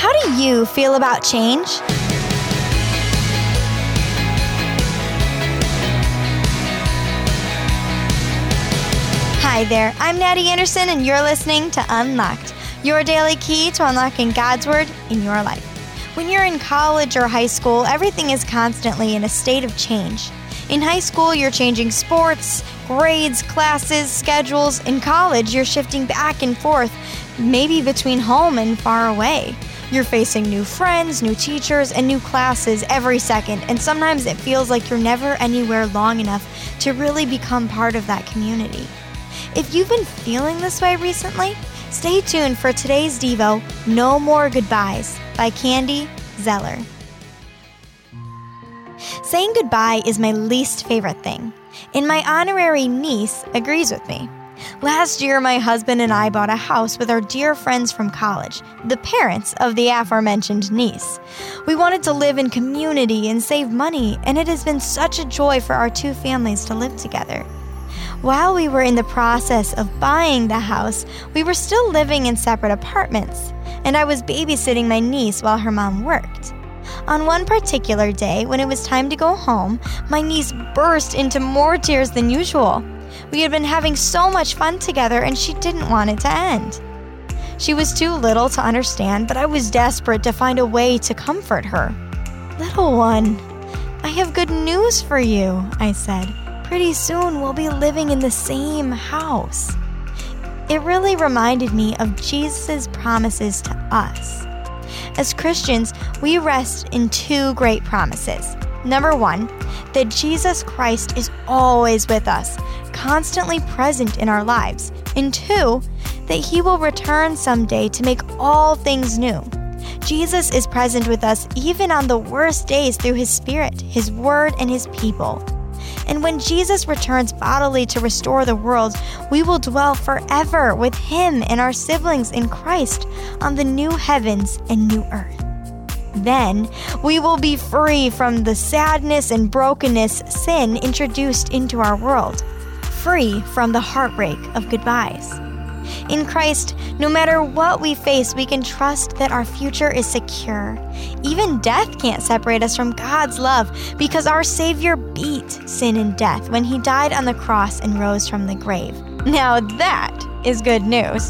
How do you feel about change? Hi there, I'm Natty Anderson, and you're listening to Unlocked, your daily key to unlocking God's Word in your life. When you're in college or high school, everything is constantly in a state of change. In high school, you're changing sports, grades, classes, schedules. In college, you're shifting back and forth, maybe between home and far away. You're facing new friends, new teachers, and new classes every second, and sometimes it feels like you're never anywhere long enough to really become part of that community. If you've been feeling this way recently, stay tuned for today's Devo No More Goodbyes by Candy Zeller. Saying goodbye is my least favorite thing, and my honorary niece agrees with me. Last year, my husband and I bought a house with our dear friends from college, the parents of the aforementioned niece. We wanted to live in community and save money, and it has been such a joy for our two families to live together. While we were in the process of buying the house, we were still living in separate apartments, and I was babysitting my niece while her mom worked. On one particular day, when it was time to go home, my niece burst into more tears than usual. We had been having so much fun together, and she didn't want it to end. She was too little to understand, but I was desperate to find a way to comfort her. Little one, I have good news for you, I said. Pretty soon we'll be living in the same house. It really reminded me of Jesus' promises to us. As Christians, we rest in two great promises. Number one, that Jesus Christ is always with us, constantly present in our lives. And two, that he will return someday to make all things new. Jesus is present with us even on the worst days through his Spirit, his Word, and his people. And when Jesus returns bodily to restore the world, we will dwell forever with him and our siblings in Christ on the new heavens and new earth. Then we will be free from the sadness and brokenness sin introduced into our world, free from the heartbreak of goodbyes. In Christ, no matter what we face, we can trust that our future is secure. Even death can't separate us from God's love because our Savior beat sin and death when He died on the cross and rose from the grave. Now that is good news.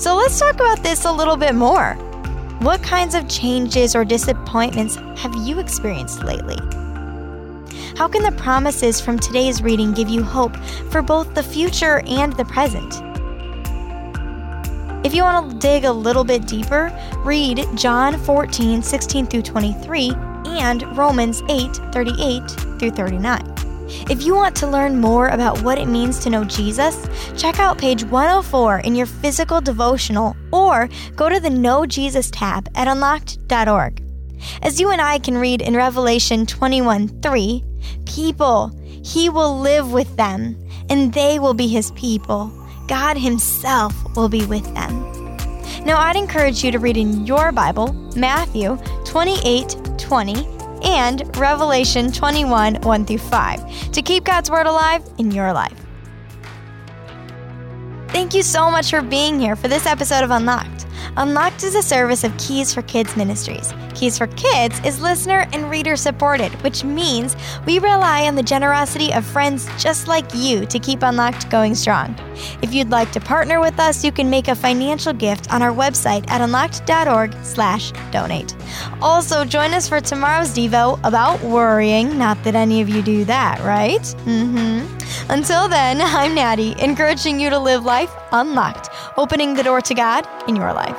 So let's talk about this a little bit more. What kinds of changes or disappointments have you experienced lately? How can the promises from today's reading give you hope for both the future and the present? If you want to dig a little bit deeper, read John 14, 16 through 23 and Romans 8, 38 through 39. If you want to learn more about what it means to know Jesus, check out page 104 in your physical devotional or go to the Know Jesus tab at unlocked.org. As you and I can read in Revelation 21 3, people, he will live with them, and they will be his people. God himself will be with them. Now, I'd encourage you to read in your Bible Matthew 28 20 and Revelation 21 1 through 5 to keep God's Word alive in your life. Thank you so much for being here for this episode of Unlocked. Unlocked is a service of Keys for Kids Ministries. Keys for Kids is listener and reader supported, which means we rely on the generosity of friends just like you to keep Unlocked going strong. If you'd like to partner with us, you can make a financial gift on our website at unlocked.org/donate. Also, join us for tomorrow's Devo about worrying. Not that any of you do that, right? Mm-hmm. Until then, I'm Natty, encouraging you to live life unlocked, opening the door to God in your life.